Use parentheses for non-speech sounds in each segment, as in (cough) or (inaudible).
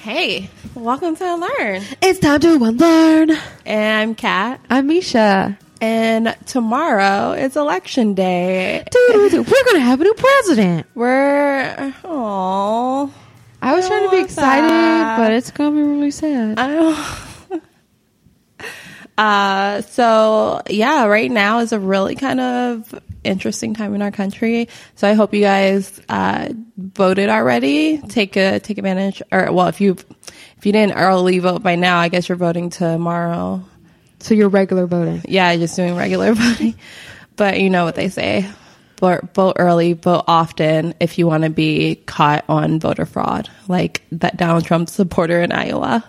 Hey, welcome to Learn. It's time to unlearn. And I'm Kat. I'm Mesha. And tomorrow is election day. (laughs) We're gonna have a new president. We're oh, I was I trying to be excited, that. but it's gonna be really sad. I don't. (laughs) Uh, so yeah, right now is a really kind of interesting time in our country. So I hope you guys uh, voted already. Take a take advantage, or well, if you if you didn't early vote by now, I guess you're voting tomorrow. So you're regular voting. Yeah, just doing regular (laughs) voting. But you know what they say. Vote, vote early, vote often if you want to be caught on voter fraud, like that Donald Trump supporter in Iowa.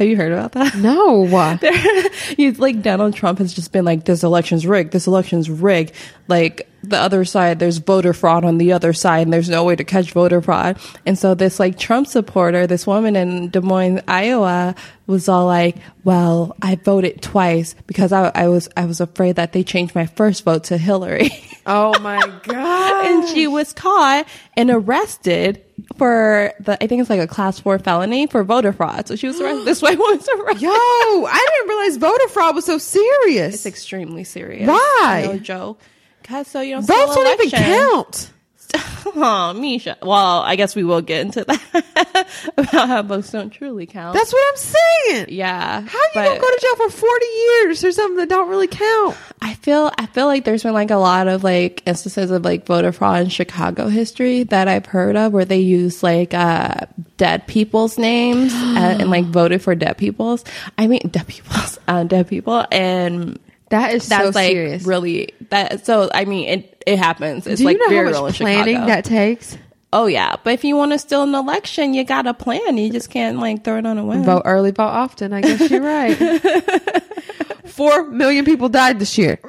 Have you heard about that? No. (laughs) He's like Donald Trump has just been like, this election's rigged, this election's rigged. Like the other side, there's voter fraud on the other side, and there's no way to catch voter fraud. And so this like Trump supporter, this woman in Des Moines, Iowa, was all like, "Well, I voted twice because I, I was I was afraid that they changed my first vote to Hillary." oh my god. (laughs) and she was caught and arrested for the I think it's like a class four felony for voter fraud. So she was arrested. (gasps) this white woman's arrested. Yo, I didn't realize voter fraud was so serious. It's extremely serious. Why? No joke. Because so you don't Votes steal don't even election. count. (laughs) Oh, Mesha. Well, I guess we will get into (laughs) that about how votes don't truly count. That's what I'm saying. yeah. How you but gonna go to jail for 40 years or something that don't really count? I feel I feel like there's been like a lot of like instances of like voter fraud in Chicago history that I've heard of where they use like uh dead people's names (gasps) and, and like voted for dead people's. I mean dead people's (laughs) uh, dead people and That is that's so like serious. really that so I mean it it happens. It's Do like you know very how much planning Chicago. that takes? Oh yeah, but if you want to steal an election, you got to plan. You just can't like throw it on a whim. Vote early, vote often. I guess you're right. (laughs) Four million people died this year. (laughs)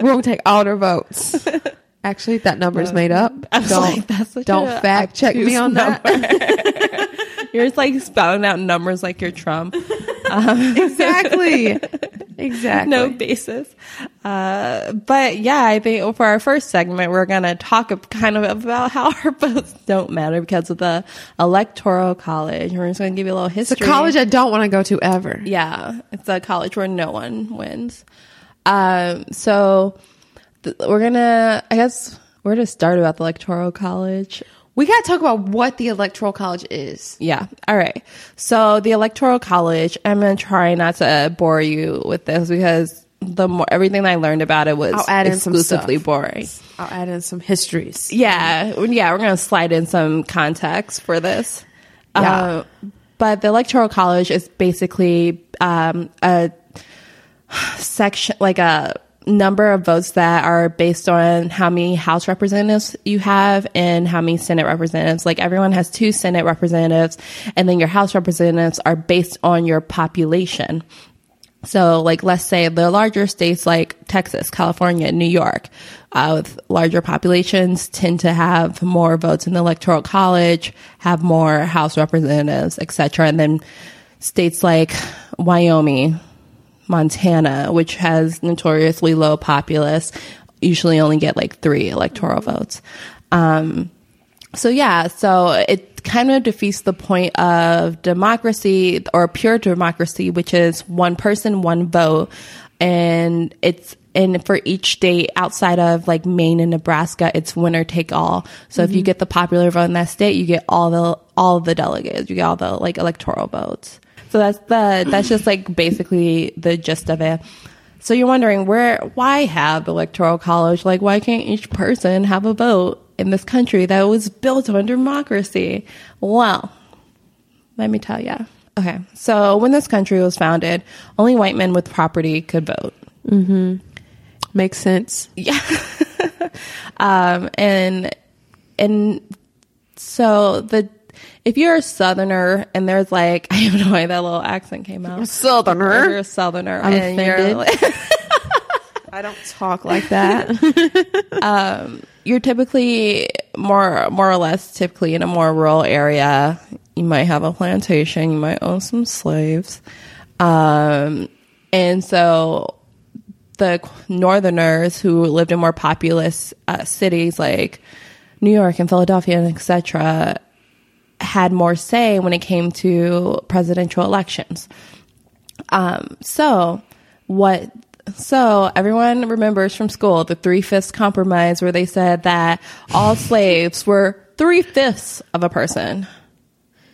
We're gonna take all their votes. (laughs) Actually, that number's made up. (laughs) I was Don't like, that's such don't a fact check me on that. (laughs) You're just like spouting out numbers like you're Trump. (laughs) exactly. Exactly. no basis. Uh, but yeah, I think for our first segment, we're going to talk kind of about how our votes don't matter because of the electoral college. We're just going to give you a little It's history. a college I don't want to go to ever. Yeah, it's a college where no one wins. Um, so we're gonna, I guess, where to start about the electoral college? We got to talk about what the electoral college is. Yeah. All right. So the electoral college. I'm gonna try not to bore you with this because the more everything I learned about it was I'll add in some exclusively stuff. boring. I'll add in some histories. Yeah, yeah, we're gonna slide in some context for this. Yeah. Uh, but the electoral college is basically um, a section, like a number of votes that are based on how many House representatives you have and how many Senate representatives. Like everyone has two Senate representatives, and then your House representatives are based on your population. So, like, let's say the larger states like Texas, California, New York, uh, with larger populations tend to have more votes in the electoral college, have more House representatives, etc. And then states like Wyoming, Montana, which has notoriously low populace, usually only get like three electoral votes. Um, so yeah, so it kind of defeats the point of democracy or pure democracy, which is one person, one vote, and it's and for each state outside of like Maine and Nebraska, it's winner take all. So if you get the popular vote in that state, you get all the all the delegates, you get all the like electoral votes. So that's the that's just like basically the gist of it. So you're wondering where why have electoral college? Like why can't each person have a vote in this country that was built on democracy? Well, let me tell you. Okay, so when this country was founded, only white men with property could vote. Mm-hmm. Makes sense. Yeah. (laughs) um, and and so the if you're a southerner and there's like (laughs) I have no way that little accent came out. Southerner? If you're a southerner I'm and you're like, (laughs) I don't talk like that. (laughs) you're typically more more or less typically in a more rural area. You might have a plantation, you might own some slaves. Um, and so the northerners who lived in more populous uh, cities like New York and Philadelphia and etc had more say when it came to presidential elections. Um, so what? So everyone remembers from school the three fifths compromise, where they said that all (laughs) slaves were three fifths of a person,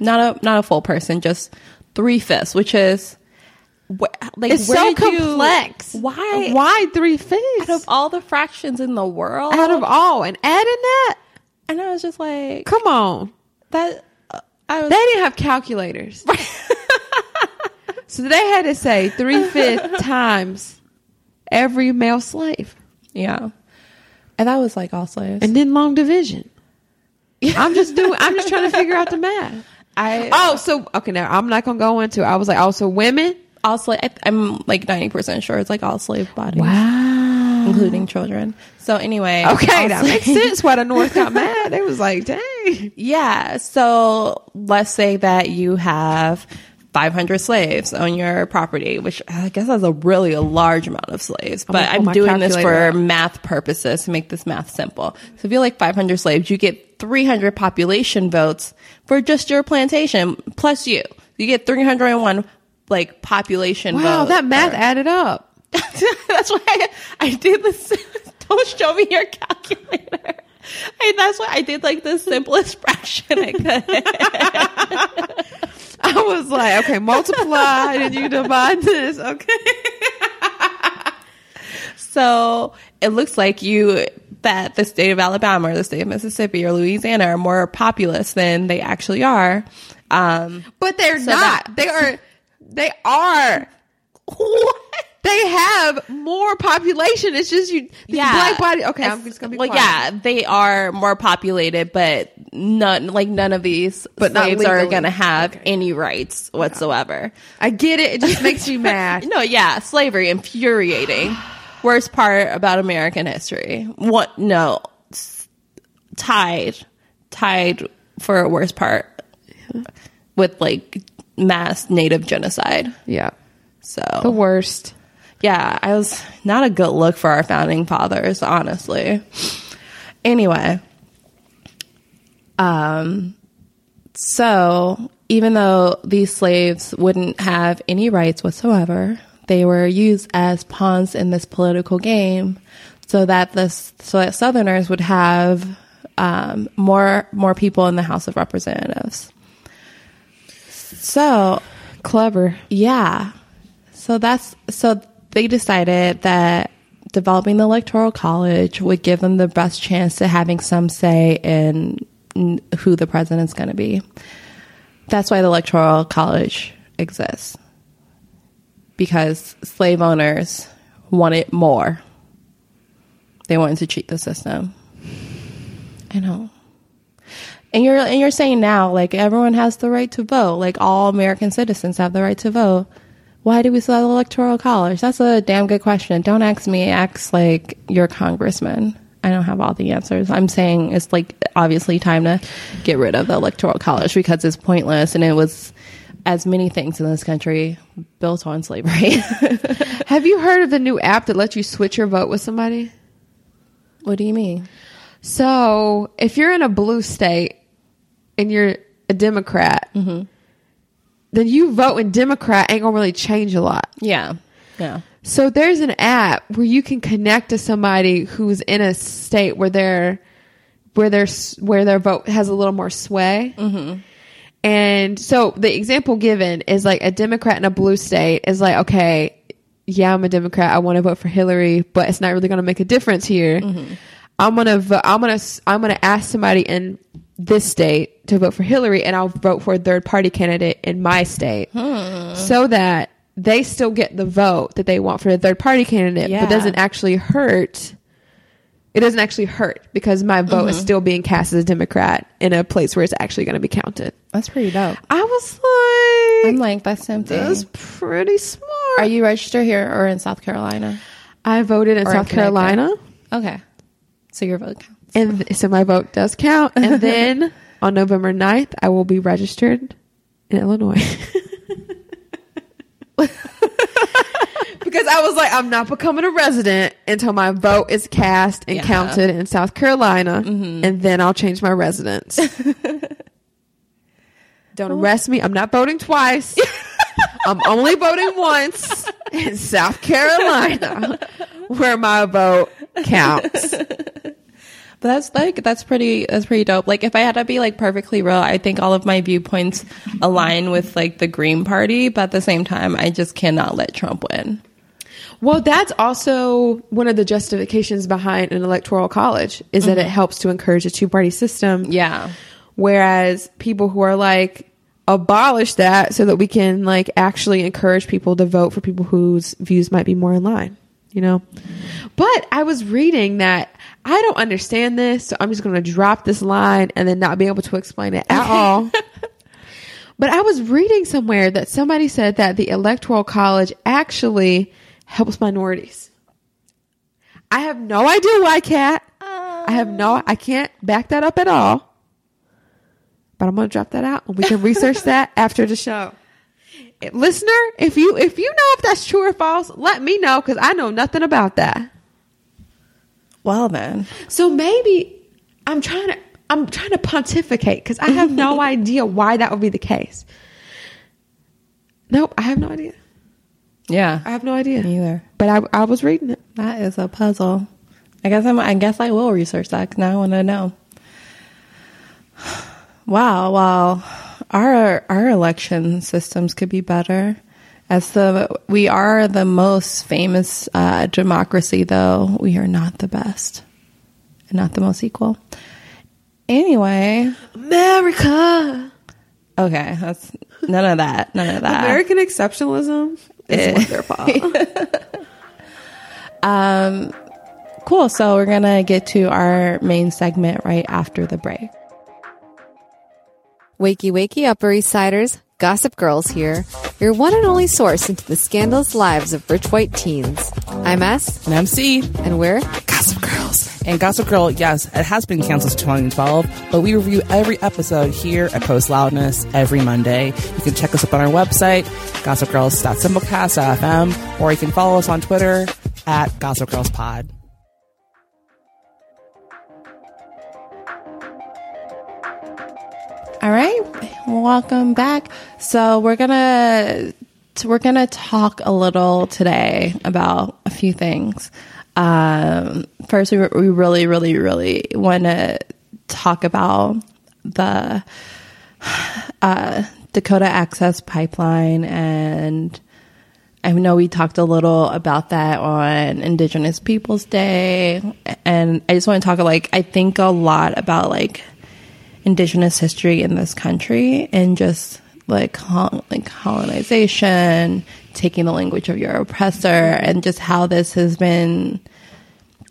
not a not a full person, just three fifths, which is wh- like It's so did you- complex. why? Why three fifths? out of all the fractions in the world? out of all, and adding that, and I was just like come on, that. They didn't have calculators, (laughs) so they had to say three fifth times every male slave, yeah, and that was like all slaves. and then long division. (laughs) I'm just doing. I'm just trying to figure out the math. I Oh, so okay. Now I'm not gonna go into. it. I was like, oh, also women. all slave. I'm like ninety percent sure it's like all slave bodies, Wow. including children. So anyway, Okay, that makes sense. Why the North got (laughs) mad? They was like, Yeah. So let's say that you have 500 slaves on your property, which I guess is a really a large amount of slaves. But I'm my doing this for math purposes to make this math simple. So if you like 500 slaves, you get 300 population votes for just your plantation plus you. You get 301 like population Wow, votes. that math or- added up. (laughs) that's why I, I did this. (laughs) Don't show me your calculator. I, that's why I did like the simplest (laughs) fraction I could. (laughs) I was like, okay, multiply and you divide this. Okay. (laughs) So it looks like you that the state of Alabama or the state of Mississippi or Louisiana are more populous than they actually are. Um, But they're So not. that- they are. They are. They have more population. It's just you. Yeah, black body. Okay, I'm just gonna be well, quiet. yeah, they are more populated, but none like none of these But slaves are going to have any rights whatsoever. I get it. It just (laughs) makes me mad. No, yeah, slavery infuriating. Worst part about American history. What? No, tied, tied for a worst part with like mass native genocide. Yeah, So the worst. Yeah, I was not a good look for our founding fathers, honestly. Anyway, um, so even though these slaves wouldn't have any rights whatsoever, they were used as pawns in this political game, so that this so that Southerners would have um, more more people in the House of Representatives. So Clever. yeah. So that's so they decided that developing the electoral college would give them the best chance to having some say in who the president's going to be. That's why the electoral college exists. Because slave owners wanted more. They wanted to cheat the system. I know. And you're and you're saying now, like everyone has the right to vote, like all American citizens have the right to vote. Why do we still have the electoral college? That's a damn good question. Don't ask me. Ask like your congressman. I don't have all the answers. I'm saying it's like obviously time to get rid of the electoral college because it's pointless and it was as many things in this country built on slavery. (laughs) Have you heard of the new app that lets you switch your vote with somebody? what do you mean? So if you're in a blue state and you're a Democrat, mm-hmm. Then you vote in Democrat ain't gonna really change a lot. Yeah. Yeah. So there's an app where you can connect to somebody who's in a state where their where their where their vote has a little more sway. Mm-hmm. And so the example given is like a Democrat in a blue state is like, okay, yeah, I'm a Democrat. I want to vote for Hillary, but it's not really going to make a difference here. I'm gonna vote. I'm gonna I'm gonna ask somebody in this state to vote for Hillary, and I'll vote for a third party candidate in my state, hmm. so that they still get the vote that they want for the third party candidate, Yeah. but doesn't actually hurt. It doesn't actually hurt because my vote is mm-hmm. still being cast as a Democrat in a place where it's actually going to be counted. That's pretty dope. I was like, I'm like, that's something. that's pretty smart. Are you registered here or in South Carolina? I voted in Or in South Carolina. Okay. So your vote counts. And th- so my vote does count. (laughs) And then on November 9th, I will be registered in Illinois. (laughs) because I was like, I'm not becoming a resident until my vote is cast and Yeah. counted in South Carolina. Mm-hmm. And then I'll change my residence. (laughs) Don't arrest me. I'm not voting twice. I'm only voting once in South Carolina, where my vote counts. That's like that's pretty that's pretty dope. Like if I had to be like perfectly real, I think all of my viewpoints align with like the Green Party, but at the same time, I just cannot let Trump win. Well, that's also one of the justifications behind an electoral college is that it mm-hmm. helps to encourage a two party system. Yeah. Whereas people who are like, abolish that so that we can like actually encourage people to vote for people whose views might be more in line, you know? But I was reading that I don't understand this, so I'm just going to drop this line and then not be able to explain it at all. (laughs) But I was reading somewhere that somebody said that the electoral college actually helps minorities. I have no idea why, Kat. I have no, um. I can't back that up at all. But I'm going to drop that out and we can research (laughs) that after the show. Listener, if you if you know if that's true or false, let me know because I know nothing about that. Well then, So maybe I'm trying to I'm trying to pontificate because I have no (laughs) idea why that would be the case. Nope, I have no idea. yeah, I have no idea. either. But I I was reading it. That is a puzzle. I guess I'm. I guess I will research that 'cause now I want to know. (sighs) Wow. Well, our our election systems could be better. As the we are the most famous uh, democracy, though we are not the best and not the most equal. Anyway, America. okay, that's none of that. None of that. American exceptionalism is wonderful. (laughs) Um, cool. So we're gonna get to our main segment right after the break. Wakey, wakey, Upper East Siders. Gossip Girls here, your one and only source into the scandalous lives of rich white teens. I'm S, And I'm C. and we're Gossip Girls. And Gossip Girl, yes, it has been canceled since 2012, but we review every episode here at Post Loudness every Monday. You can check us up on our website, gossipgirls.simplecast.fm, or you can follow us on Twitter at Gossip Girls Pod. All right, welcome back. So we're gonna we're gonna talk a little today about a few things. Um, first, we we really, really, really want to talk about the (sighs) uh, Dakota Access Pipeline, and I know we talked a little about that on Indigenous Peoples Day, and I just want to talk like I think a lot about like indigenous history in this country and just like like colonization, taking the language of your oppressor, and just how this has been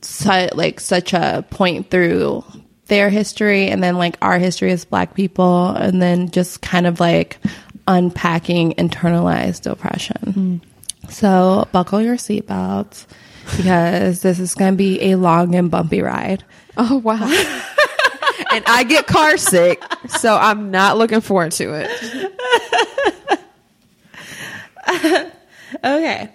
su- like such a point through their history and then like our history as black people and then just kind of like unpacking internalized oppression. Hmm. So buckle your seatbelts because this is going to be a long and bumpy ride. (laughs) oh wow. (laughs) and I get car sick, so I'm not looking forward to it. (laughs) Okay.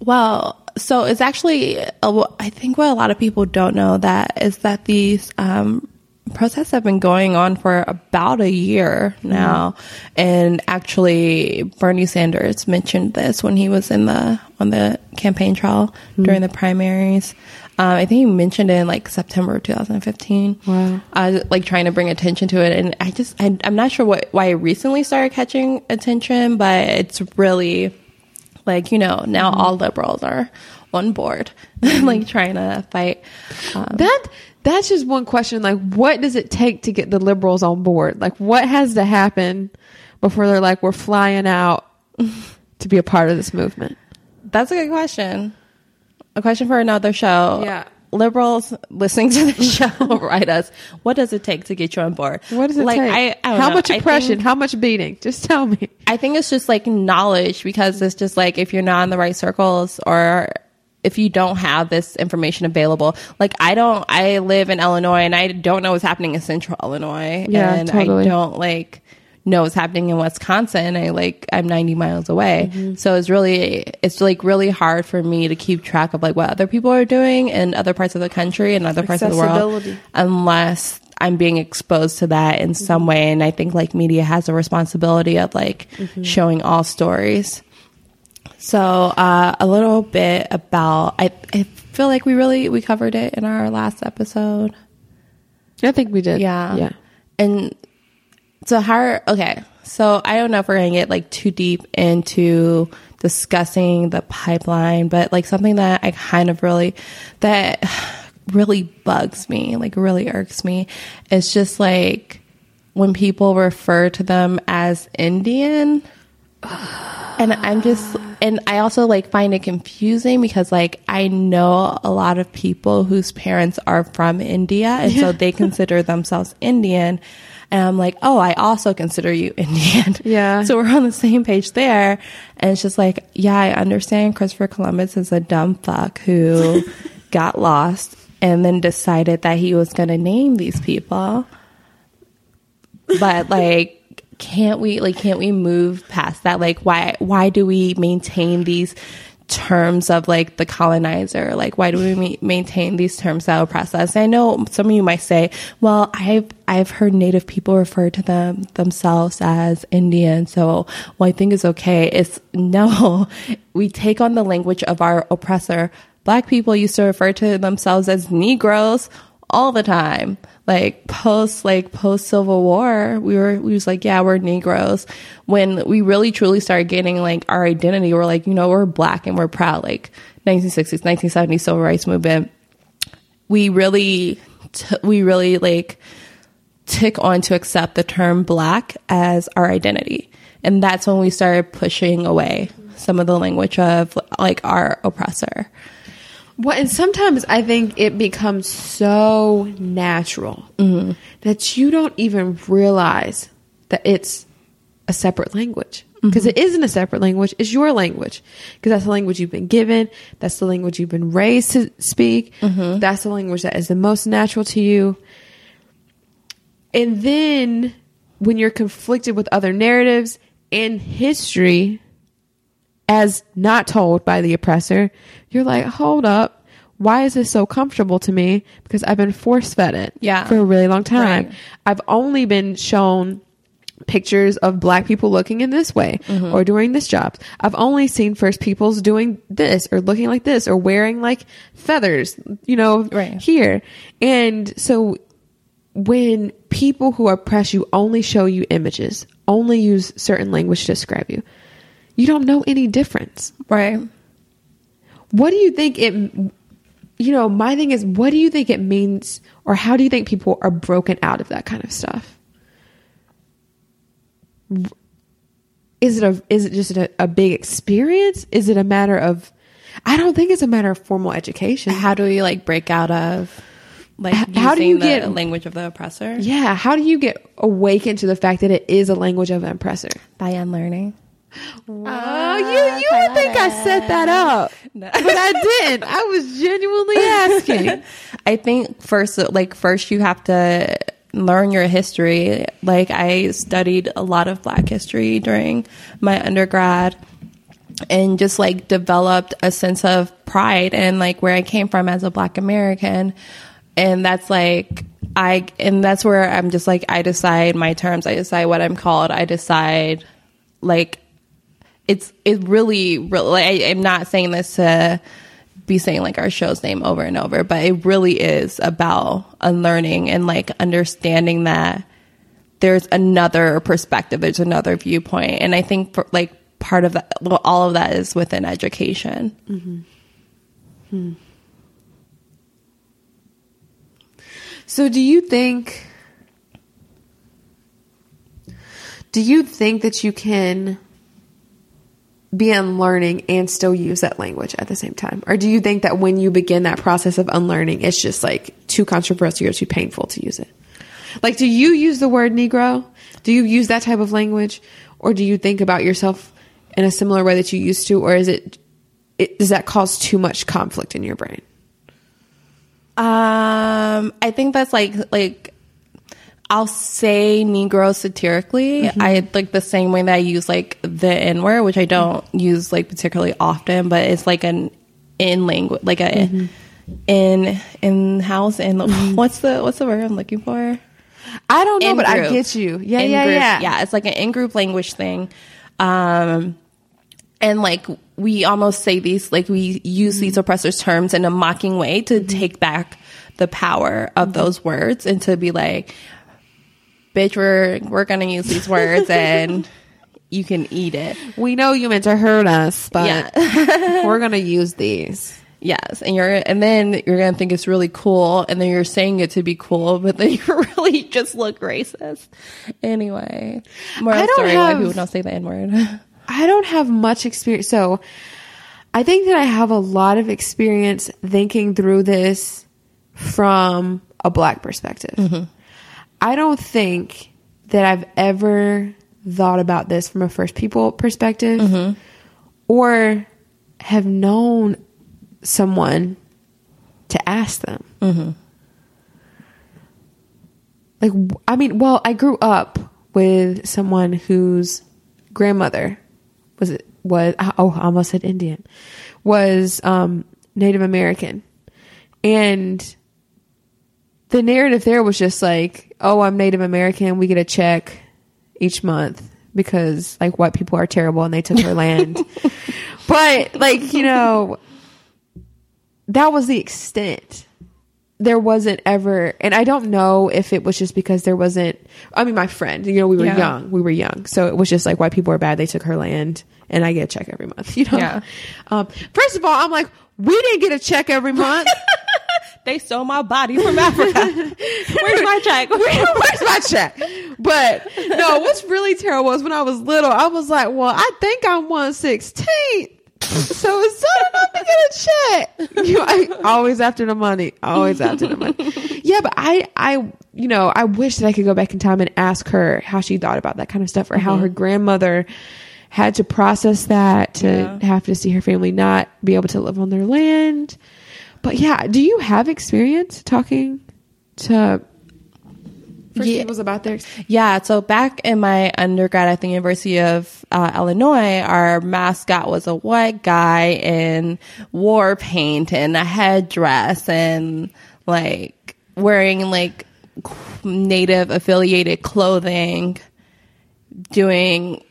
Well, so it's actually, I think what a lot of people don't know that is that these um, protests have been going on for about a year now, and actually Bernie Sanders mentioned this when he was in the on the campaign trail during the primaries. Um, I think he mentioned it in like September of 2015. Wow. Uh, like trying to bring attention to it, and I just I, I'm not sure what why it recently started catching attention, but it's really like you know now all liberals are on board (laughs) like trying to fight um, That that's just one question. Like, what does it take to get the liberals on board? Like, what has to happen before they're like, we're flying out (laughs) to be a part of this movement? that's a good question a question for another show Yeah. liberals listening to the (laughs) show write us what does it take to get you on board What does it like take? I, I don't How know. much oppression? think- How much beating? Just tell me. I think it's just like knowledge because it's just like if you're not in the right circles or if you don't have this information available. Like I don't I live in Illinois and I don't know what's happening in central Illinois. Yeah, and totally. I don't like know what's happening in Wisconsin. I like I'm 90 miles away. Mm-hmm. So it's really it's like really hard for me to keep track of like what other people are doing in other parts of the country and other parts of the world unless I'm being exposed to that in some way. And I think like media has a responsibility of like showing all stories. So uh, a little bit about I, I feel like we really we covered it in our last episode. I think we did. Yeah. Yeah. And so how okay. So I don't know if we're gonna get like too deep into discussing the pipeline, but like something that I kind of really that really bugs me, like really irks me, is just like when people refer to them as Indian. And I'm just, and I also like find it confusing because like I know a lot of people whose parents are from India and so they consider themselves Indian. And I'm like, oh, I also consider you Indian. (laughs) Yeah. So we're on the same page there. And it's just like, yeah, I understand Christopher Columbus is a dumb fuck who (laughs) got lost and then decided that he was going to name these people but like can't we like can't we move past that like why why do we maintain these terms of like the colonizer like why do we ma- maintain these terms that oppress us i know some of you might say well i've i've heard native people refer to them themselves as indian so well i think it's okay it's (laughs) no. We take on the language of our oppressor. Black people used to refer to themselves as negroes all the time. Like post like post Civil War, we were we was like, yeah, we're Negroes. When we really truly started getting like our identity, we're like, you know, we're black and we're proud. Like 1960s, 1970s civil rights movement. We really t- we really like tick on to accept the term black as our identity. And that's when we started pushing away some of the language of like our oppressor. Well, and sometimes I think it becomes so natural mm-hmm. that you don't even realize that it's a separate language. Mm-hmm. Because isn't a separate language, it's your language. Because that's the language you've been given, that's the language you've been raised to speak, mm-hmm. that's the language that is the most natural to you. And then when you're conflicted with other narratives and history, as not told by the oppressor, you're like, hold up. Why is this so comfortable to me? Because I've been force fed it Yeah. for a really long time. Right. I've only been shown pictures of black people looking in this way Mm-hmm. or doing this job. I've only seen first peoples doing this or looking like this or wearing like feathers, you know, Right. here. And so when people who oppress you only show you images, only use certain language to describe you, you don't know any difference. Right. What do you think it, you know, my thing is, what do you think it means, or how do you think people are broken out of that kind of stuff? Is it a, is it just a, a big experience? Is it a matter of, I don't think it's a matter of formal education. How do we like break out of like H- how do using you the get- language of the oppressor Yeah. How do you get awakened to the fact that it is a language of an oppressor? by unlearning? Oh, you you would think I set that up, but I didn't. I was genuinely (laughs) asking. I think first, like first, you have to learn your history. Like I studied a lot of Black history during my undergrad, and just like developed a sense of pride and like where I came from as a Black American, and that's like. I and that's where I'm just like I decide my terms. I decide what I'm called. I decide like it's it really really I, i'm not saying this to be saying like our show's name over and over but it really is about unlearning and like understanding that there's another perspective there's another viewpoint and i think for, like part of that well, all of that is within education Hmm. So, do you think? Do you think that you can be unlearning and still use that language at the same time, or do you think that when you begin that process of unlearning, it's just like too controversial or too painful to use it? Like, do you use the word Negro? Do you use that type of language, or do you think about yourself in a similar way that you used to, or is it, it does that cause too much conflict in your brain? Um, I think that's like like I'll say Negro satirically. Mm-hmm. I like the same way that I use like the N word, which I don't use like particularly often, but it's like an in language, like a mm-hmm. in in house. And mm-hmm. what's the what's the word I'm looking for? I don't know, in but I get you. Yeah, In yeah, yeah. Yeah, it's like an in group language thing. Um, and like we almost say these, like we use these oppressors' terms in a mocking way to take back the power of those words and to be like, bitch, we're, we're going to use these words and you can eat it. We know you meant to hurt us, but Yeah. (laughs) we're gonna use these. Yes, and you're and then you're gonna think it's really cool, and then you're saying it to be cool, but then (laughs) you really just look racist. Anyway, more I of the don't story why have- people don't say the N word. (laughs) I don't have much experience. So I think that I have a lot of experience thinking through this from a black perspective. Mm-hmm. I don't think that I've ever thought about this from a first people perspective mm-hmm. or have known someone to ask them. Mm-hmm. Like, I mean, well, I grew up with someone whose grandmother was it was ah, oh I almost said Indian was um, Native American, and the narrative there was just like, oh, I'm Native American, we get a check each month because like white people are terrible and they took her land, (laughs) but like you know that was the extent. There wasn't ever and i don't know if it was just because there wasn't i mean my friend you know we were Yeah. young we were young. So it was just like white people are bad they took her land and i get a check every month (laughs) you know? Yeah. um, first of all i'm like we didn't get a check every month (laughs) they stole my body from Africa. (laughs) Where's my check? (laughs) where's my check but no what's really terrible is when i was little i was like well i think i'm 116 so is that enough to get a check? (laughs) You know, always after the money, always after the money. Yeah, but I, I, you know, I wish that I could go back in time and ask her how she thought about that kind of stuff, or how her mm-hmm. grandmother had to process that to Yeah. have to see her family not be able to live on their land. But yeah, do you have experience talking to first Yeah. about their? Yeah, so back in my undergrad at the University of uh, Illinois, our mascot was a white guy in war paint and a headdress and like wearing like native affiliated clothing, doing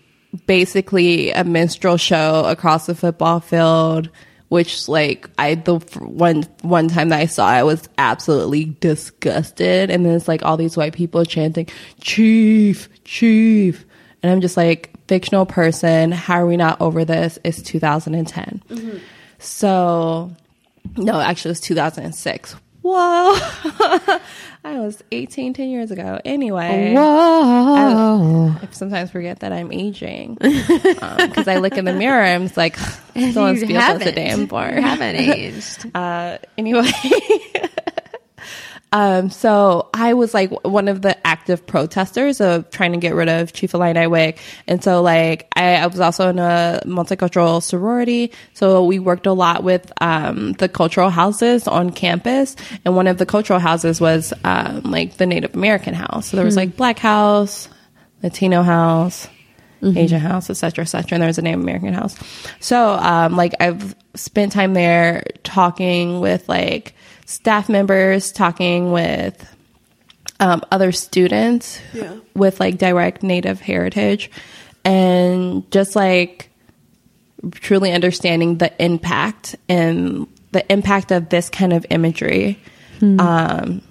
basically a minstrel show across the football field. Which like I the one one time that I saw it I was absolutely disgusted, and then it's like all these white people chanting "Chief, Chief," and I'm just like fictional person. How are we not over this? It's 2010, mm-hmm. so no, actually it was 2006. Whoa, (laughs) I was 18, 10 years ago. Anyway, Whoa! I sometimes forget that I'm aging because I look in the mirror and I'm just like, (laughs) someone feels us a damn bar. Haven't (laughs) aged. Uh, anyway, um, so I was like one of the active protesters of trying to get rid of Chief Illiniwek, and so like I, I was also in a multicultural sorority, so we worked a lot with um, the cultural houses on campus, and one of the cultural houses was um, like the Native American house. So there was like Black House, Latino house. Asian house, et cetera, et cetera. And there's a Native American house. So, um, like I've spent time there talking with like staff members, talking with, um, other students Yeah. with like direct native heritage and just like truly understanding the impact and the impact of this kind of imagery. Um,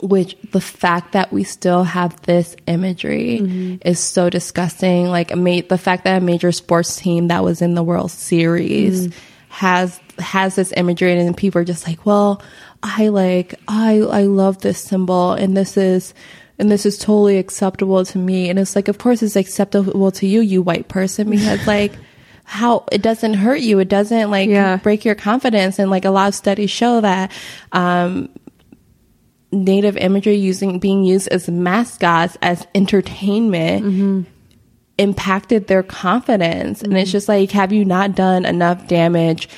which the fact that we still have this imagery is so disgusting. Like a ma- the fact that a major sports team that was in the World Series has has this imagery, and then people are just like, "Well, I like I I love this symbol, and this is." And this is totally acceptable to me. And it's like, of course, it's acceptable to you, you white person, because (laughs) like, how it doesn't hurt you. It doesn't like Yeah. break your confidence. And like a lot of studies show that, um, native imagery using being used as mascots as entertainment impacted their confidence and it's just like have you not done enough damage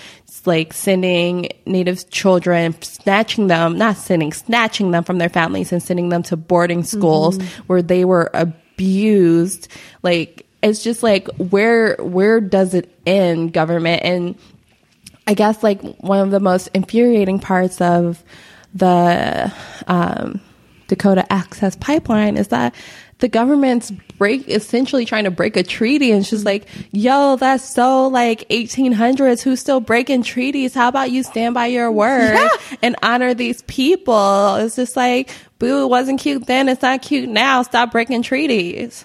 like sending native children snatching them not sending snatching them from their families and sending them to boarding schools where they were abused. Like it's just like where where does it end government? And I guess like one of the most infuriating parts of the um, Dakota Access Pipeline is that the government's break essentially trying to break a treaty and she's like, yo, that's so like 1800s. Who's still breaking treaties? How about you stand by your word Yeah. and honor these people? It's just like, boo, it wasn't cute then. It's not cute now. Stop breaking treaties.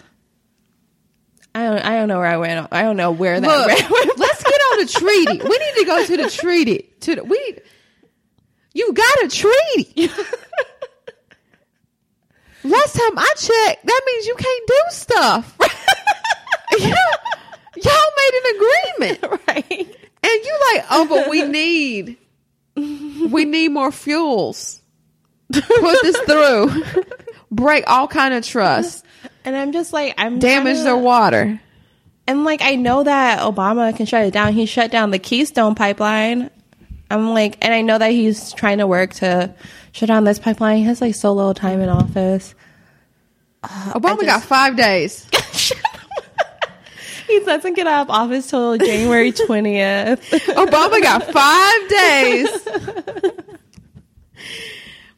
I don't, I don't know where I went. I don't know where that Look, went. (laughs) let's get on the treaty. We need to go to the treaty. To the, we you got a treaty. (laughs) Last time I checked, that means you can't do stuff. (laughs) (laughs) you, y'all made an agreement, (laughs) right. and you like, oh, but we need, we need more fuels. Put this through. Break all kind of trust. And I'm just like, I'm Damage trying their water. And like, I know that Obama can shut it down. He shut down the Keystone pipeline. I'm like, and I know that he's trying to work to shut down this pipeline. He has like so little time in office. Uh, Obama just- got five days. (laughs) He doesn't get out of office till January (laughs) 20th. Obama got five days.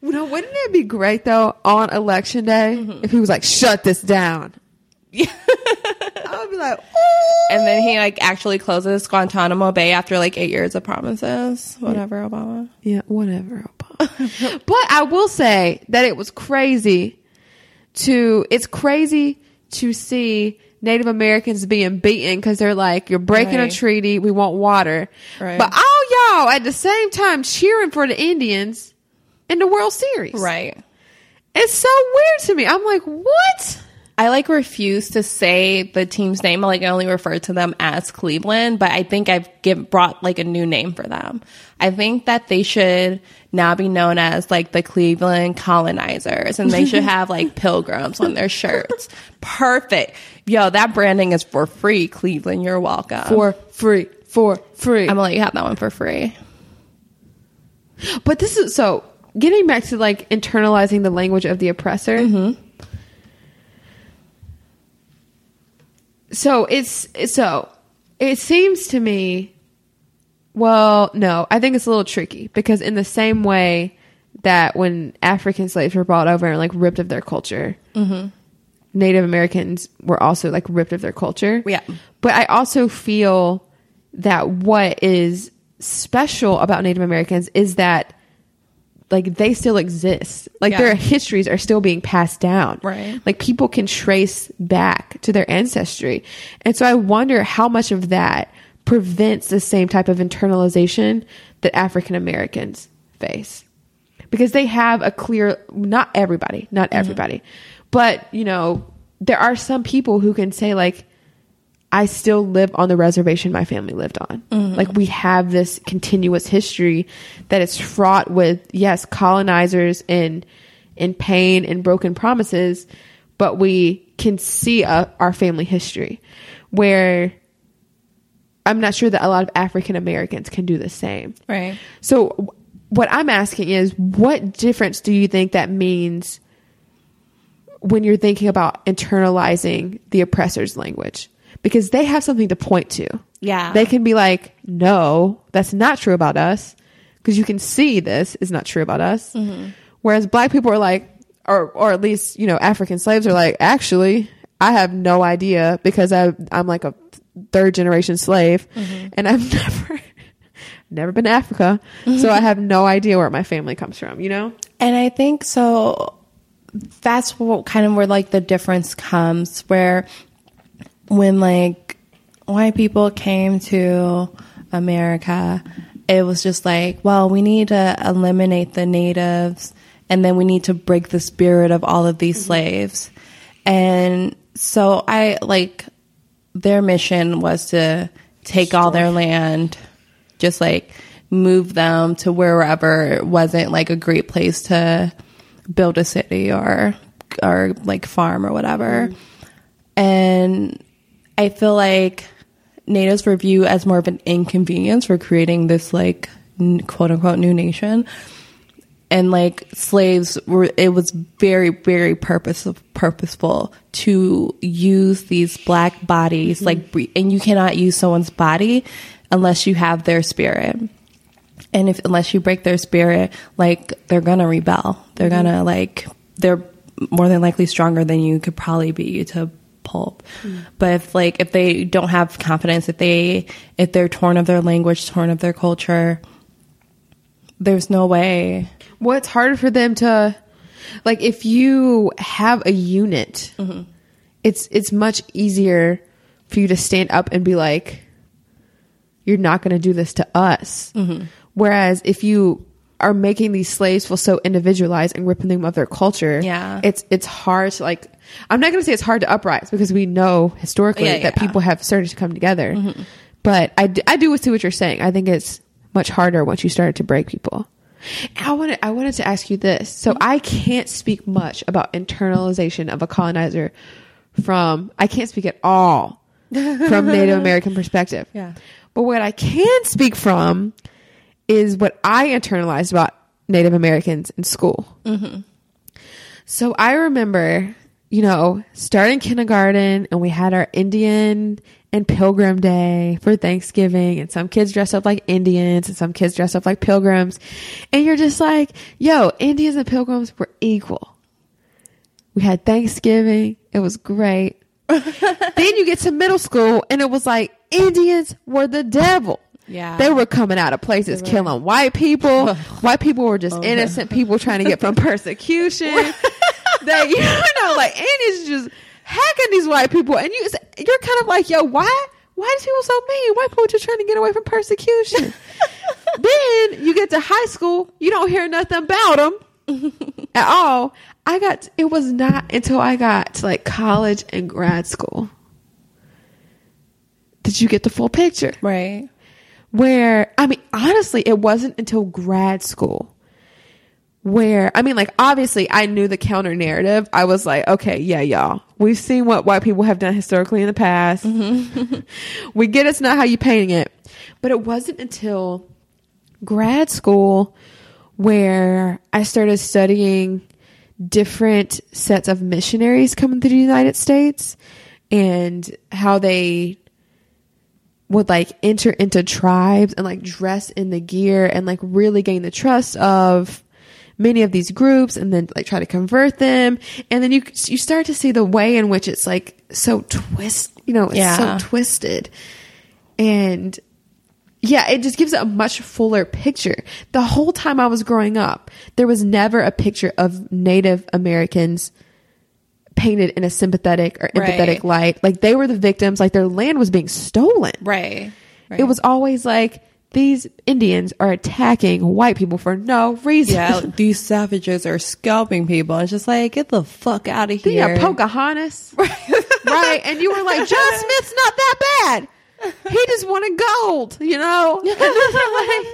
(laughs) you know, wouldn't it be great though on election day mm-hmm. if he was like, "Shut this down"? I would be like, "Ooh." and then he like actually closes Guantanamo Bay after like eight years of promises. Whatever, Obama. Yeah, whatever. Obama. (laughs) but I will say that it was crazy to. It's crazy to see Native Americans being beaten because they're like, "You're breaking Right. a treaty. We want water." Right. But all y'all at the same time cheering for the Indians in the World Series. Right. It's so weird to me. I'm like, what? I like refuse to say the team's name. I like I only refer to them as Cleveland, but I think I've give, brought like a new name for them. I think that they should now be known as like the Cleveland colonizers and they should (laughs) have like pilgrims on their shirts. Perfect. Yo, that branding is for free, Cleveland. You're welcome. For free. For free. I'm gonna let you have that one for free. but this is so getting back to like internalizing the language of the oppressor. Mm-hmm. So it's so it seems to me well, no, I think it's a little tricky because in the same way that when African slaves were brought over and like ripped of their culture, mm-hmm. Native Americans were also like ripped of their culture. Yeah. But I also feel that what is special about Native Americans is that like they still exist. Like Yeah. their histories are still being passed down. Right. Like people can trace back to their ancestry. And so I wonder how much of that prevents the same type of internalization that African Americans face. Because they have a clear not everybody, not mm-hmm. everybody. But, you know, there are some people who can say like I still live on the reservation my family lived on. Like we have this continuous history that is fraught with yes, colonizers and and pain and broken promises, but we can see uh, our family history where I'm not sure that a lot of African Americans can do the same. Right. So what I'm asking is what difference do you think that means when you're thinking about internalizing the oppressor's language? Because they have something to point to. Yeah. They can be like, no, that's not true about us. Because you can see this is not true about us. Mm-hmm. Whereas black people are like, or, or at least, you know, African slaves are like, actually, I have no idea because I, I'm like a third generation slave mm-hmm. and I've (laughs) never, never been to Africa. So I (laughs) have no idea where my family comes from, you know? And I think so. That's what kind of where like the difference comes. Where when like white people came to America, it was just like, well, we need to eliminate the natives, and then we need to break the spirit of all of these mm-hmm. slaves. And so I like their mission was to take all their land, just like move them to wherever it wasn't like a great place to build a city or or like farm or whatever. Mm-hmm. And I feel like natives were viewed as more of an inconvenience for creating this like n- quote unquote new nation. And like slaves were it was very very purpose purposeful to use these black bodies like mm-hmm. and you cannot use someone's body unless you have their spirit. And if unless you break their spirit like they're gonna rebel. They're mm-hmm. gonna like they're more than likely stronger than you could probably be to pulp. But if like if they don't have confidence, if they if they're torn of their language, torn of their culture, there's no way. What's harder for them to like if you have a unit, mm-hmm. it's it's much easier for you to stand up and be like, "You're not going to do this to us." Mm-hmm. Whereas if you are making these slaves feel so individualized and ripping them of their culture, Yeah. it's it's hard to like. I'm not going to say it's hard to uprise because we know historically Yeah, that yeah. Mm-hmm. people have started to come together. But I, d- I do see what you're saying. I think it's much harder once you started to break people. I wanted I wanted to ask you this. So Mm-hmm. I can't speak much about internalization of a colonizer from I can't speak at all (laughs) from Native American perspective. Yeah. But what I can speak from is what I internalized about Native Americans in school. Mm-hmm. So I remember, you know, starting kindergarten and we had our Indian and Pilgrim Day for Thanksgiving and some kids dressed up like Indians and some kids dressed up like pilgrims. And you're just like, yo, Indians and pilgrims were equal. We had Thanksgiving. It was great. (laughs) then you get to middle school and it was like Indians were the devil. Yeah. They were coming out of places killing white people. (laughs) white people were just oh, innocent people trying to get from (laughs) persecution. (laughs) that you know, like Indians just hacking these white people. And you, you're kind of like, yo, why? Why is people so mean? White people just trying to get away from persecution. then you get to high school, you don't hear nothing about them at all. I got it was not until I got to like college and grad school did you get the full picture. Right. Where I mean honestly it wasn't until grad school where I mean like obviously I knew the counter narrative. I was like, okay, yeah, y'all. We've seen what white people have done historically in the past. Mm-hmm. (laughs) we get it's not how you painting it. But it wasn't until grad school where I started studying different sets of missionaries coming to the United States and how they would like enter into tribes and like dress in the gear and like really gain the trust of many of these groups and then like try to convert them and then you you start to see the way in which it's like so twist you know it's Yeah. so twisted and yeah, it just gives a much fuller picture. The whole time I was growing up, there was never a picture of Native Americans painted in a sympathetic or Right. empathetic light. Like they were the victims, like their land was being stolen. Right. It was always like these Indians are attacking white people for no reason. Yeah, (laughs) these savages are scalping people. It's just like, get the fuck out of here. have Pocahontas. (laughs) right. And you were like, John Smith's not that bad. He just wanted gold, you know? (laughs) And then you're like,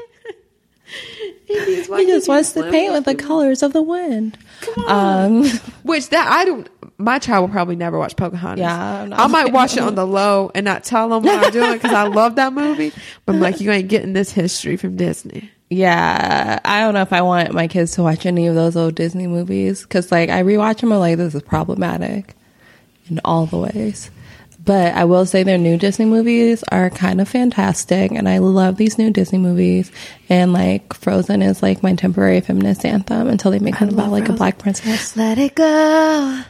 Indians, he just wants to paint with the colors of the wind. Come on. Um, Which that I don't. My child will probably never watch Pocahontas. Yeah, I might watch it on the low and not tell them what I'm doing because I (laughs) love that movie. But I'm like, you ain't getting this history from Disney. yeah, I don't know if I want my kids to watch any of those old Disney movies because, like, I rewatch them. I'm like, this is problematic in all the ways. But I will say their new Disney movies are kind of fantastic, and I love these new Disney movies. And like Frozen is like my temporary feminist anthem until they make it about like a black princess. Let it go.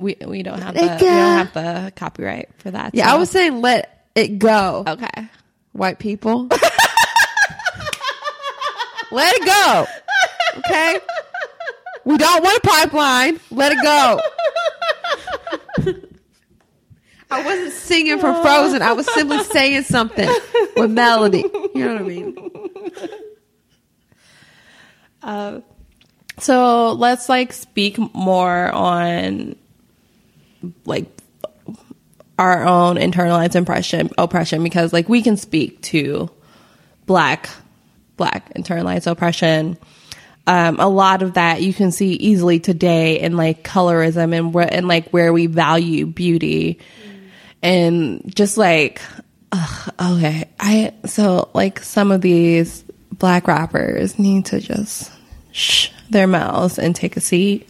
We we don't have the we don't have the copyright for that. Yeah, I was saying let it go. okay. White people. let it go. Okay? We don't want a pipeline. Let it go. I wasn't singing for Frozen. I was simply saying something with melody. You know what I mean? Uh, so let's like speak more on like our own internalized impression oppression because like we can speak to black black internalized oppression. Um, a lot of that you can see easily today in like colorism and where and like where we value beauty and just like ugh, okay i so like some of these black rappers need to just shh their mouths and take a seat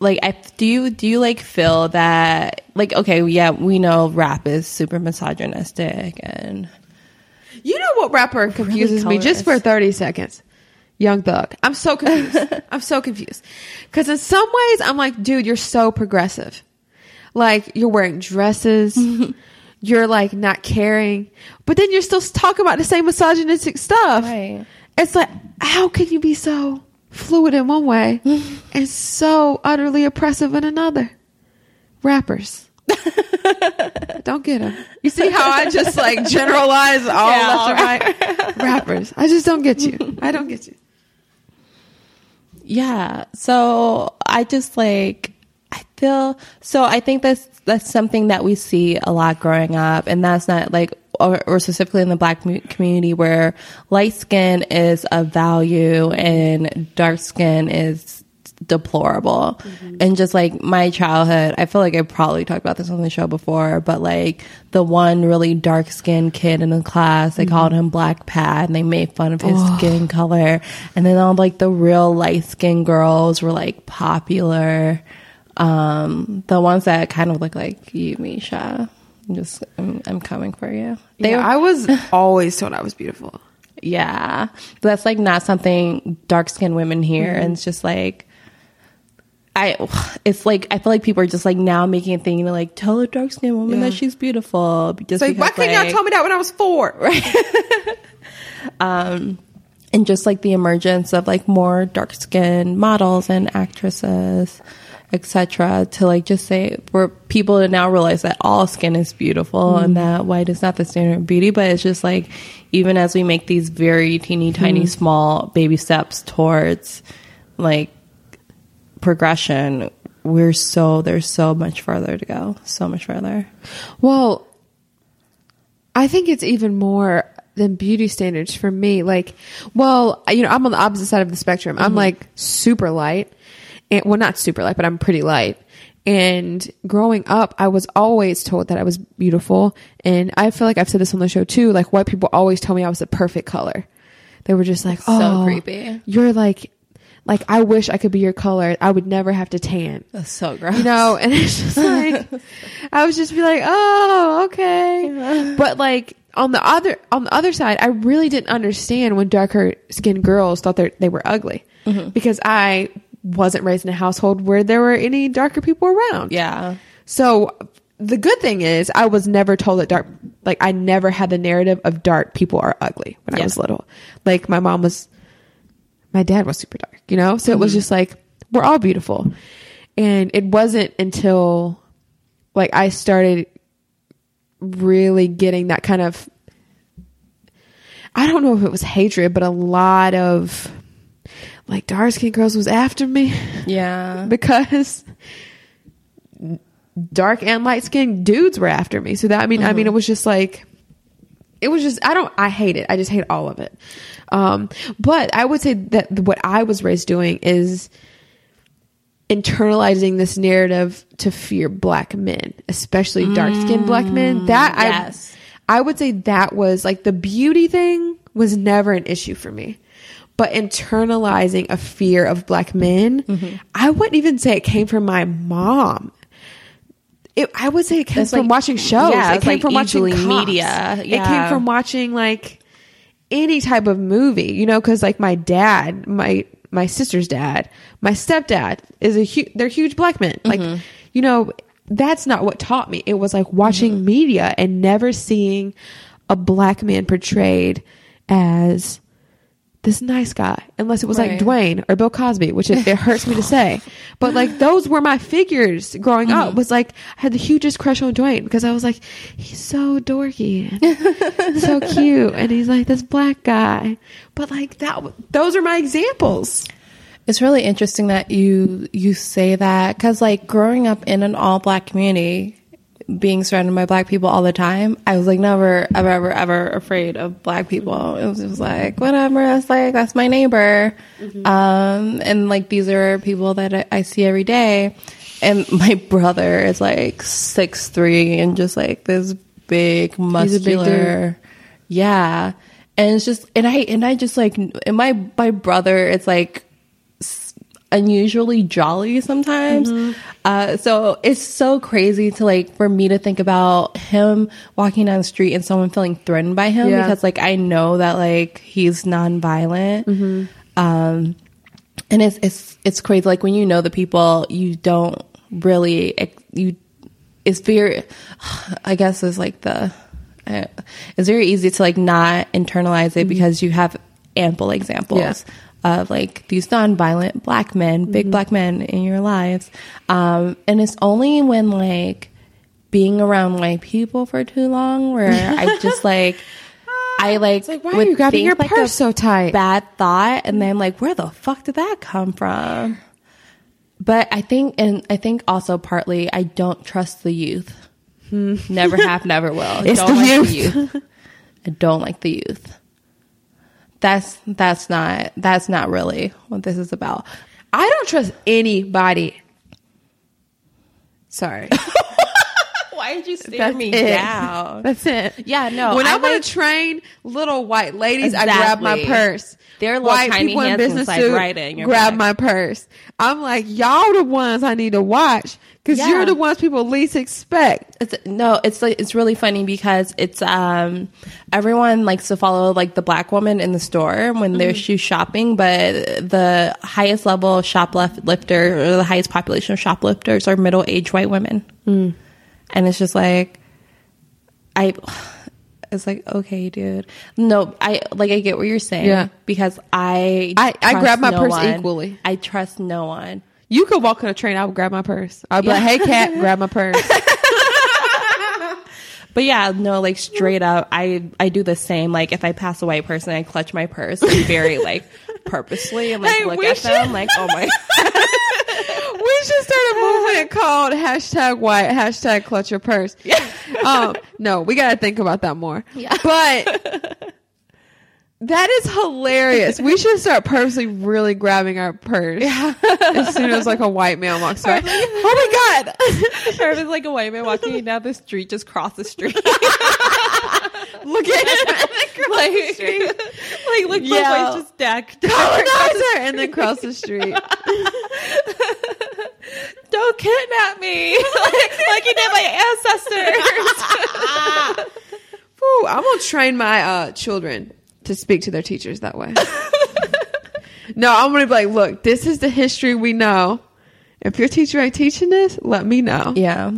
like i do you do you like feel that like okay yeah we know rap is super misogynistic and You know what rapper confuses me just for 30 seconds? Young Thug. I'm so confused. (laughs) I'm so confused. Because in some ways, I'm like, dude, you're so progressive. Like, you're wearing dresses. (laughs) you're like not caring. But then you're still talking about the same misogynistic stuff. Right. It's like, how can you be so fluid in one way (laughs) and so utterly oppressive in another? Rappers. (laughs) Don't get them. You see how I just like generalize all Yeah, left and right? (laughs) Rappers. I just don't get you. I don't get you. Yeah. So I just like I feel so I think that's that's something that we see a lot growing up and that's not like or, or specifically in the black community where light skin is a value and dark skin is deplorable. And just like my childhood, I feel like I probably talked about this on the show before, but like the one really dark skinned kid in the class, they called him Black Pad and they made fun of his skin color. And then all like the real light skinned girls were like popular. Um, the ones that kind of look like you, Mesha. I'm just, I'm, I'm coming for you. They Yeah, I was always told I was beautiful. yeah. That's like not something dark skinned women hear. Mm-hmm. And it's just like, I, it's like, I feel like people are just like now making a thing to like tell a dark skinned woman Yeah. that she's beautiful. Just Like, why because, couldn't y'all tell me that when I was four? (laughs) right? (laughs) Um, and just like the emergence of like more dark skinned models and actresses etc to like just say for people to now realize that all skin is beautiful mm-hmm. and that white is not the standard of beauty but it's just like even as we make these very teeny tiny mm-hmm. small baby steps towards like progression we're so there's so much further to go so much further Well, I think it's even more than beauty standards for me. Like, well, you know, I'm on the opposite side of the spectrum. I'm mm-hmm. like super light. And, well, not super light, but I'm pretty light. And growing up, I was always told that I was beautiful. And I feel like I've said this on the show too. Like, white people always told me I was the perfect color. They were just like, oh, creepy. You're like, like, I wish I could be your color. I would never have to tan that's so gross you know and it's just (laughs) like i was just be like oh okay but like on the other on the other side i really didn't understand when darker skinned girls thought they they were ugly mm-hmm. because i wasn't raised in a household where there were any darker people around yeah so the good thing is I was never told that dark like I never had the narrative of dark people are ugly when I was little. Like my mom was my dad was super dark, you know? So it was mm-hmm. just like we're all beautiful. And it wasn't until like I started really getting that kind of I don't know if it was hatred, but a lot of like dark skinned girls was after me yeah (laughs) because dark and light skinned dudes were after me. So that I mean, I mean, it was just like it was just I don't I hate it. I just hate all of it. Um, but I would say that what I was raised doing is internalizing this narrative to fear black men, especially dark skinned black men. That yes. I I would say that was like the beauty thing was never an issue for me. But internalizing a fear of black men, I wouldn't even say it came from my mom. It, I would say it came It's from like- watching shows. yeah, it came like from watching media. It came from watching like any type of movie, you know, because like my dad, my my sister's dad, my stepdad is a huge. They're huge black men. Like, you know, that's not what taught me. It was like watching media and never seeing a black man portrayed as this nice guy, unless it was like Dwayne or Bill Cosby, which it, it hurts me to say, (laughs) but like those were my figures growing up. Mm. Was like I had the hugest crush on Dwayne because I was like, he's so dorky, (laughs) so cute, and he's like this black guy. But like that, those are my examples. It's really interesting that you you say that because like growing up in an all black community, being surrounded by black people all the time, I was like never ever ever ever afraid of black people. It was just like whatever. That's like that's my neighbor, um, and like these are people that I, I see every day. And (laughs) my brother is like six three and just like this big a big muscular, yeah. And it's just and I and I just like and my my brother it's like unusually jolly sometimes. Mm-hmm. Uh, so it's so crazy to like for me to think about him walking down the street and someone feeling threatened by him Yeah. because like I know that like he's nonviolent. Mm-hmm. Um, and it's it's it's crazy. Like when you know the people, you don't really you. It's very, (sighs) I guess, is like the. It's very easy to like not internalize it because you have ample examples Yeah. Of like these non-violent black men, big black men in your lives. Um, and it's only when like being around white people for too long where I (laughs) just like I like, like, why are you grabbing your like, purse so tight? Bad thought, and then like, where the fuck did that come from? But I think, and I think also partly, I don't trust the youth. Hmm. Never have, never will. I (laughs) It's don't the like youth. the youth. I don't like the youth. That's that's not that's not really what this is about. I don't trust anybody. Sorry. (laughs) Why did you stare That's me it. down? That's it. Yeah, no, When I I'm on like- a train, little white ladies, I grab my Exactly. purse. Little white people in business suit right in grab back. my purse. I'm like, y'all the ones I need to watch because Yeah. you're the ones people least expect. It's no, it's like it's really funny because it's um everyone likes to follow like the black woman in the store when they're shoe shopping, but the highest level shoplifter or the highest population of shoplifters are middle aged white women, and it's just like I. It's like okay, dude. No, I like I get what you're saying. Yeah. because I I- I grab my no purse one. equally. I trust no one. You could walk on a train, I would grab my purse. I'd be like, hey, Kat, grab my purse. (laughs) But yeah, no, like straight up, I I do the same. Like if I pass a white person, I clutch my purse very like purposely and like (laughs) look at them like oh my. (laughs) we should start a movement called hashtag white, hashtag clutch your purse. Um, no, we got to think about that more. Yeah. But that is hilarious. We should start purposely really grabbing our purse as soon as like a white man walks by. oh my God. or if it's like a white man walking down the street, just cross the street. (laughs) Look at him. (laughs) like, (laughs) like look Yeah. ways, just stack. Colonizer (laughs) and then cross the street. (laughs) Don't kidnap me, like, like you did my ancestors. Whew, I'm gonna train my uh, children to speak to their teachers that way. no, I'm gonna be like, look, this is the history we know. If your teacher ain't teaching this, let me know. Yeah,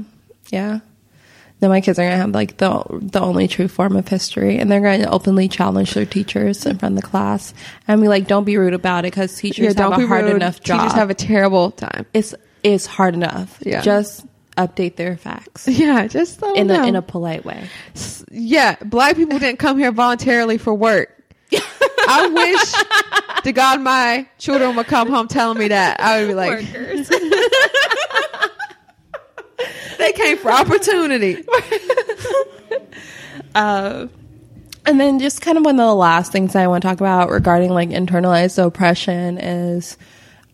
yeah. Then my kids are gonna have like the the only true form of history, and they're going to openly challenge their teachers in front of the class, and be like, "Don't be rude about it," because teachers have a hard rude. enough job. Teachers have a terrible time. it's it's hard enough. Yeah. just update their facts (laughs) Yeah, just in them a in a polite way. yeah. Black people didn't come here voluntarily for work. I wish to God my children would come home telling me that. I would be like, (laughs) (laughs) they came for opportunity. (laughs) Uh, and then just kind of one of the last things I want to talk about regarding like internalized oppression is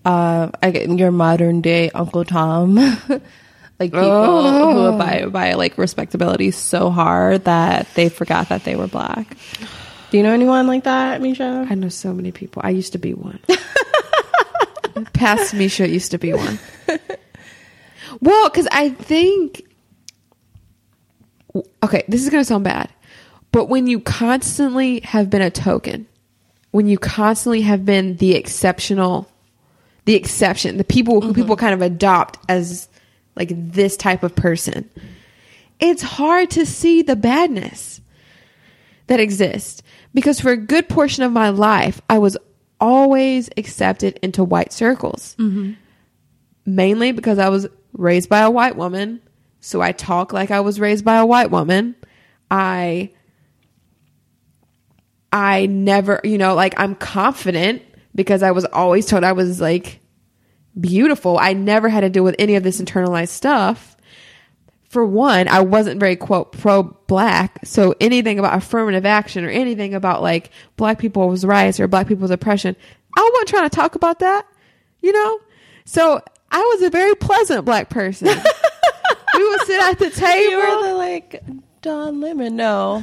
uh, I get your modern day Uncle Tom. (laughs) like people who abide by like respectability so hard that they forgot that they were black. Do you know anyone like that, Mesha? I know so many people. I used to be one. (laughs) Past Mesha used to be one. Well, because I think. Okay, this is going to sound bad. But when you constantly have been a token, when you constantly have been the exceptional, the exception, the people who mm-hmm. people kind of adopt as like this type of person, it's hard to see the badness that exists because for a good portion of my life i was always accepted into white circles mm-hmm. mainly because i was raised by a white woman so i talk like i was raised by a white woman i i never you know like i'm confident because i was always told i was like beautiful i never had to deal with any of this internalized stuff for one, I wasn't very quote pro black. So anything about affirmative action or anything about like black people's rights or black people's oppression, I wasn't trying to talk about that, you know? So I was a very pleasant black person. we would sit at the table. (laughs) You were the like Don Lemon. No,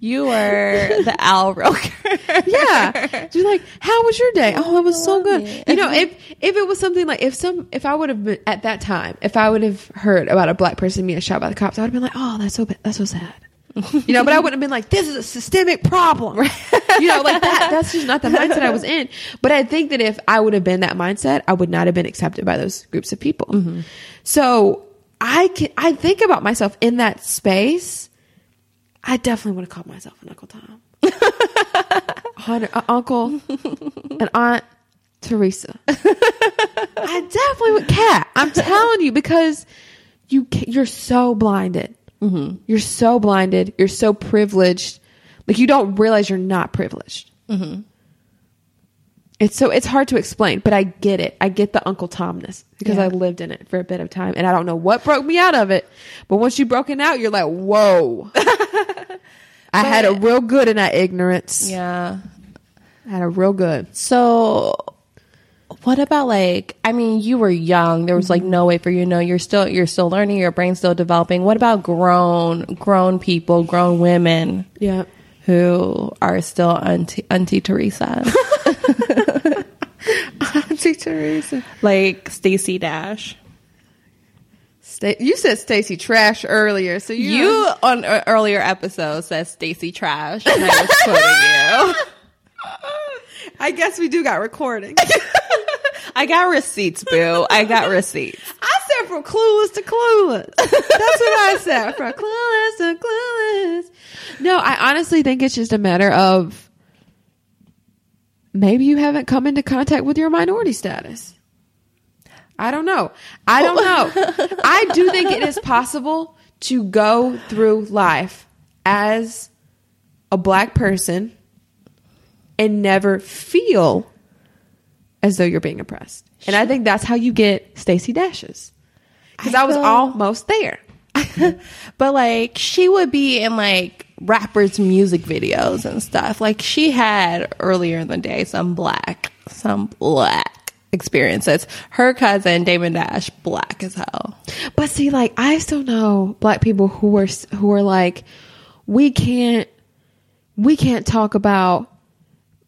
you were the Al Roker. (laughs) yeah. She's like, "How was your day?" Oh, it was so good. it. You know, if if it was something like if some if I would have been at that time, if I would have heard about a black person being shot by the cops, I would have been like, "Oh, that's so bad. That's so sad." You know, but I wouldn't have been like, this is a systemic problem. you know, like that. That's just not the mindset I was (laughs) in. But I think that if I would have been that mindset, I would not have been accepted by those groups of people. So I can, I think about myself in that space. I definitely would have called myself an Uncle Tom. (laughs) Hunter, uh, uncle, and Aunt Teresa. I definitely would. Kat, I'm telling you because you you're so blinded. Mm-hmm. You're so blinded. You're so privileged. Like you don't realize you're not privileged. Mm-hmm. It's so it's hard to explain, but I get it. I get the Uncle Tomness because Yeah. I lived in it for a bit of time, and I don't know what broke me out of it. But once you broken out, you're like, whoa. (laughs) I had a real good in that ignorance. Yeah. I had a real good. So, what about like? I mean, you were young. There was like no way for you to know. You're still you're still learning. Your brain's still developing. What about grown grown people, grown women Yeah. who are still auntie, auntie Teresa, (laughs) Auntie Teresa. like Stacey Dash? You said Stacy Trash earlier, so you, You on uh, earlier episodes said Stacy Trash, and I was quoting you. (laughs) I guess we do got recording. (laughs) I got receipts, boo. I got (laughs) receipts. I said from clueless to clueless. That's what I said. From clueless to clueless. No, I honestly think it's just a matter of maybe you haven't come into contact with your minority status. I don't know. I don't know. (laughs) I do think it is possible to go through life as a black person and never feel as though you're being oppressed. And I think that's how you get Stacey Dashes. Because I, I was almost there. (laughs) but like she would be in like rappers music videos and stuff like she had earlier in the day some black some black experiences her cousin damon dash black as hell But see, like I still know black people who are who are like, we can't, we can't talk about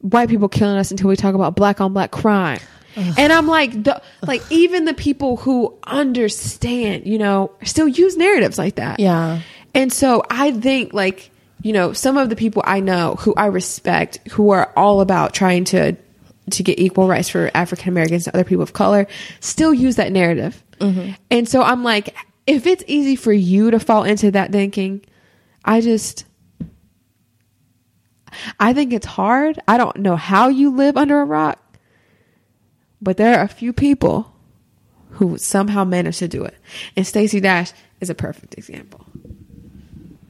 white people killing us until we talk about black on black crime. And I'm like, the, like even the people who understand, you know, still use narratives like that. Yeah. And so I think like, you know, some of the people I know who I respect who are all about trying to to get equal rights for African Americans and other people of color still use that narrative. Mm-hmm. And so I'm like, if it's easy for you to fall into that thinking, I just I think it's hard. I don't know how you live under a rock, but there are a few people who somehow manage to do it. And Stacey Dash is a perfect example.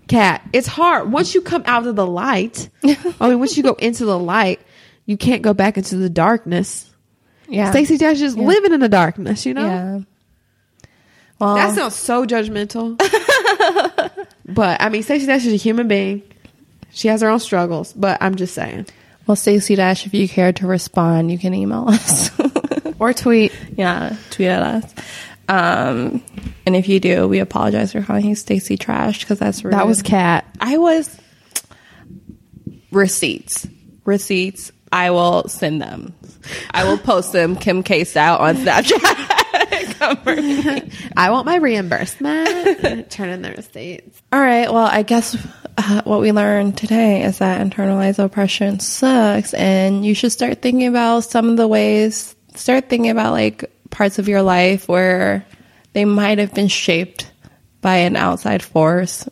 Kat, it's hard. Once you come out of the light, (laughs) I mean, once you go into the light, you can't go back into the darkness. yeah Stacey Dash is living in the darkness, you know? yeah well That sounds so judgmental. (laughs) but I mean, Stacey Dash is a human being. She has her own struggles, but I'm just saying. well stacey dash if you care to respond you can email (laughs) us Or tweet. yeah tweet at us um and if you do we apologize for calling you stacy trash because that's rude. That was Kat. I was receipts. Receipts. I will send them. I will post them Kim K style on Snapchat. (laughs) (laughs) I want my reimbursement. (laughs) Turn in the receipts. All right. Well, I guess uh, what we learned today is that internalized oppression sucks, and you should start thinking about some of the ways. Start thinking about like parts of your life where they might have been shaped by an outside force.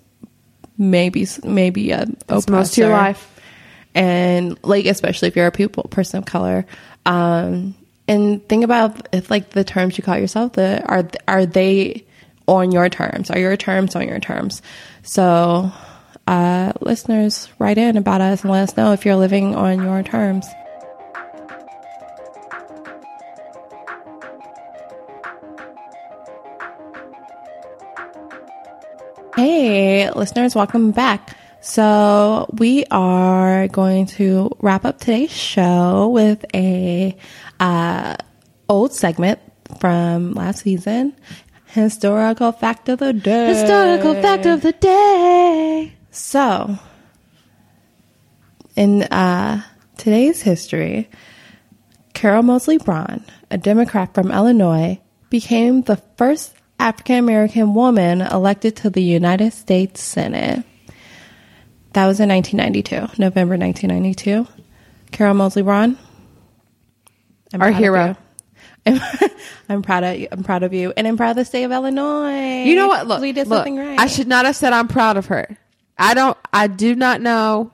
Maybe, maybe a That's most of your life. and like especially if you're a people person of color um and think about if like the terms you call yourself the are are they on your terms? Are your terms on your terms? So uh listeners write in about us and let us know if you're living on your terms. Hey, listeners, welcome back. So, we are going to wrap up today's show with a uh, old segment from last season, historical fact of the day. Historical fact of the day. So, in uh, today's history, Carol Moseley Braun, a Democrat from Illinois, became the first African American woman elected to the United States Senate. That was in 1992, November 1992. Carol Moseley Braun. I'm Our hero. I'm, (laughs) I'm proud of you. I'm proud of you, and I'm proud of the state of Illinois. You know what? Look, we did look, something right. I should not have said I'm proud of her. I don't. I do not know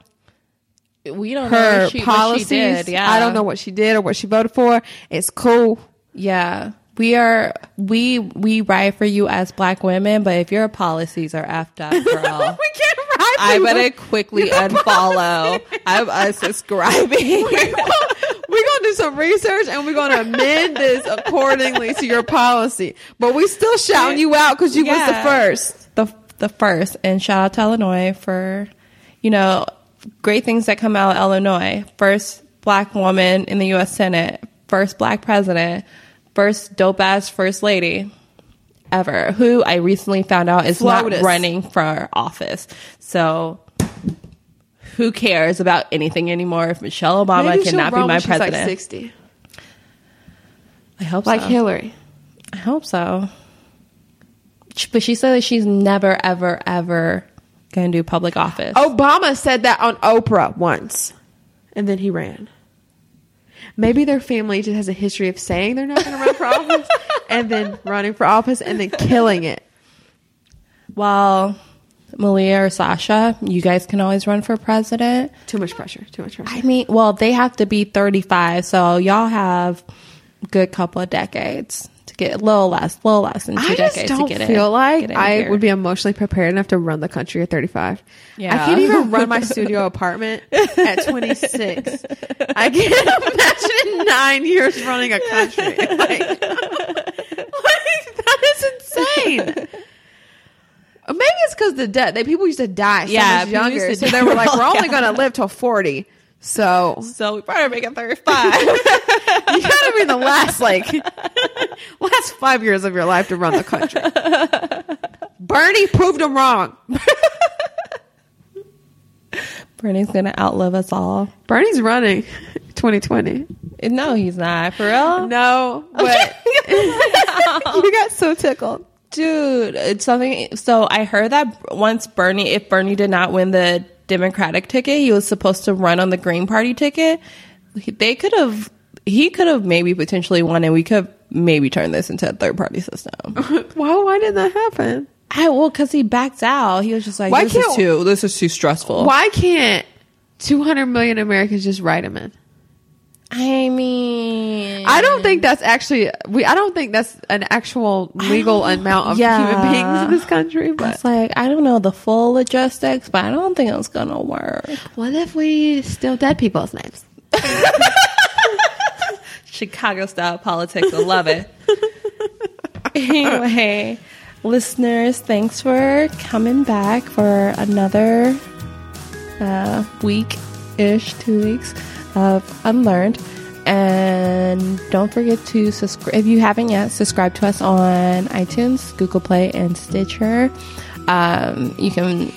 We don't know her what she, policies. did. Yeah, I don't know what she did or what she voted for. It's cool. Yeah. We are we we ride for you as black women, but if your policies are effed up, (laughs) girl, we can't ride. I better quickly unfollow. I'm unsubscribing. (laughs) We're gonna do some research and we're gonna amend this accordingly to your policy. But we still shouting you out because you was the first. the the first, and shout out to Illinois for you know great things that come out of Illinois. First black woman in the U.S. Senate, first black president, first dope ass first lady ever, who I recently found out is Flotus. not running for office. So. Who cares about anything anymore if Michelle Obama Maybe cannot be my she's like president? Sixty, I hope like so. Hillary. I hope so. But she said that she's never, ever, ever going to do public office. Obama said that on Oprah once, and then he ran. Maybe their family just has a history of saying they're not going to run for (laughs) office, and then running for office, and then killing it. Well, Malia or Sasha, you guys can always run for president. Too much pressure. Too much pressure. I mean, well, they have to be 35, so y'all have a good couple of decades to get a little less, little less than two I just don't to get feel like get I here. would be emotionally prepared enough to run the country at 35. Yeah. I can't even run my (laughs) studio apartment at 26. I can't (laughs) imagine nine years running a country. (laughs) Like, like, that is insane. Maybe it's because the debt. They people used to die so Yeah, much younger, so they were like, "We're only (laughs) going to live till 40." So (laughs) So we better make it 35. (laughs) you gotta be the last like last five years of your life to run the country. Bernie proved him wrong. Bernie's going to outlive us all. Bernie's running 2020. No, he's not. For real? No, but you got so tickled. Dude, it's something. So I heard that once Bernie, if Bernie did not win the Democratic ticket, he was supposed to run on the Green Party ticket. They could have, he could have maybe potentially won, and we could have maybe turn this into a third party system. (laughs) Why? Why did that happen? I well, because he backed out. He was just like, Why "This can't- too, this is too stressful." Why can't 200 million Americans just write him in? I mean, I don't think that's actually we. I don't think that's an actual legal amount of yeah. human beings in this country. But It's like I don't know the full logistics, but I don't think it's gonna work. what if we steal dead people's names? (laughs) Chicago style politics. I love it. (laughs) anyway, listeners, thanks for coming back for another uh, week ish, two weeks of Unlearned. And don't forget to subscribe if you haven't yet. Subscribe to us on iTunes, Google Play, and Stitcher. Um, you can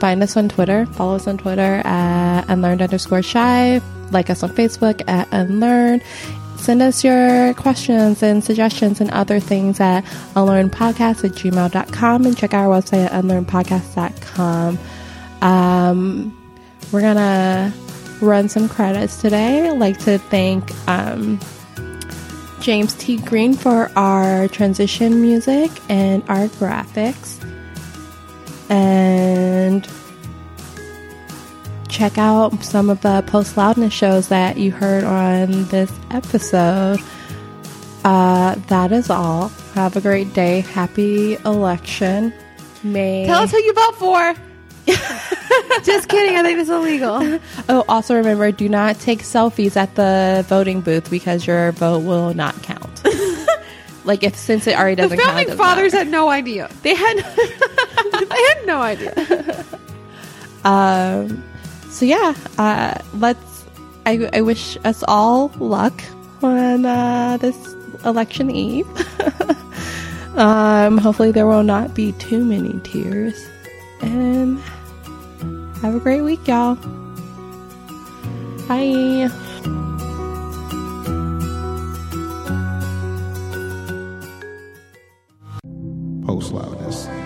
find us on Twitter. Follow us on Twitter at unlearned underscore chi. Like us on Facebook at unlearned. Send us your questions and suggestions and other things at unlearnedpodcast at gmail.com and check out our website at unlearnedpodcast.com. Um, we're going to run some credits today. I'd like to thank um, James T. Green for our transition music and our graphics. And check out some of the post loudness shows that you heard on this episode. Uh, that is all. Have a great day. Happy election. May Tell us who you vote for. Just kidding. I think it's illegal. (laughs) Oh, also remember, do not take selfies at the voting booth because your vote will not count. (laughs) like if since it already doesn't count, it founding doesn't fathers matter. had no idea. they had. (laughs) They had no idea. um. So yeah, uh, let's. I I wish us all luck on uh, this election eve. um. Hopefully there will not be too many tears, and have a great week, y'all. Bye. Post loudness.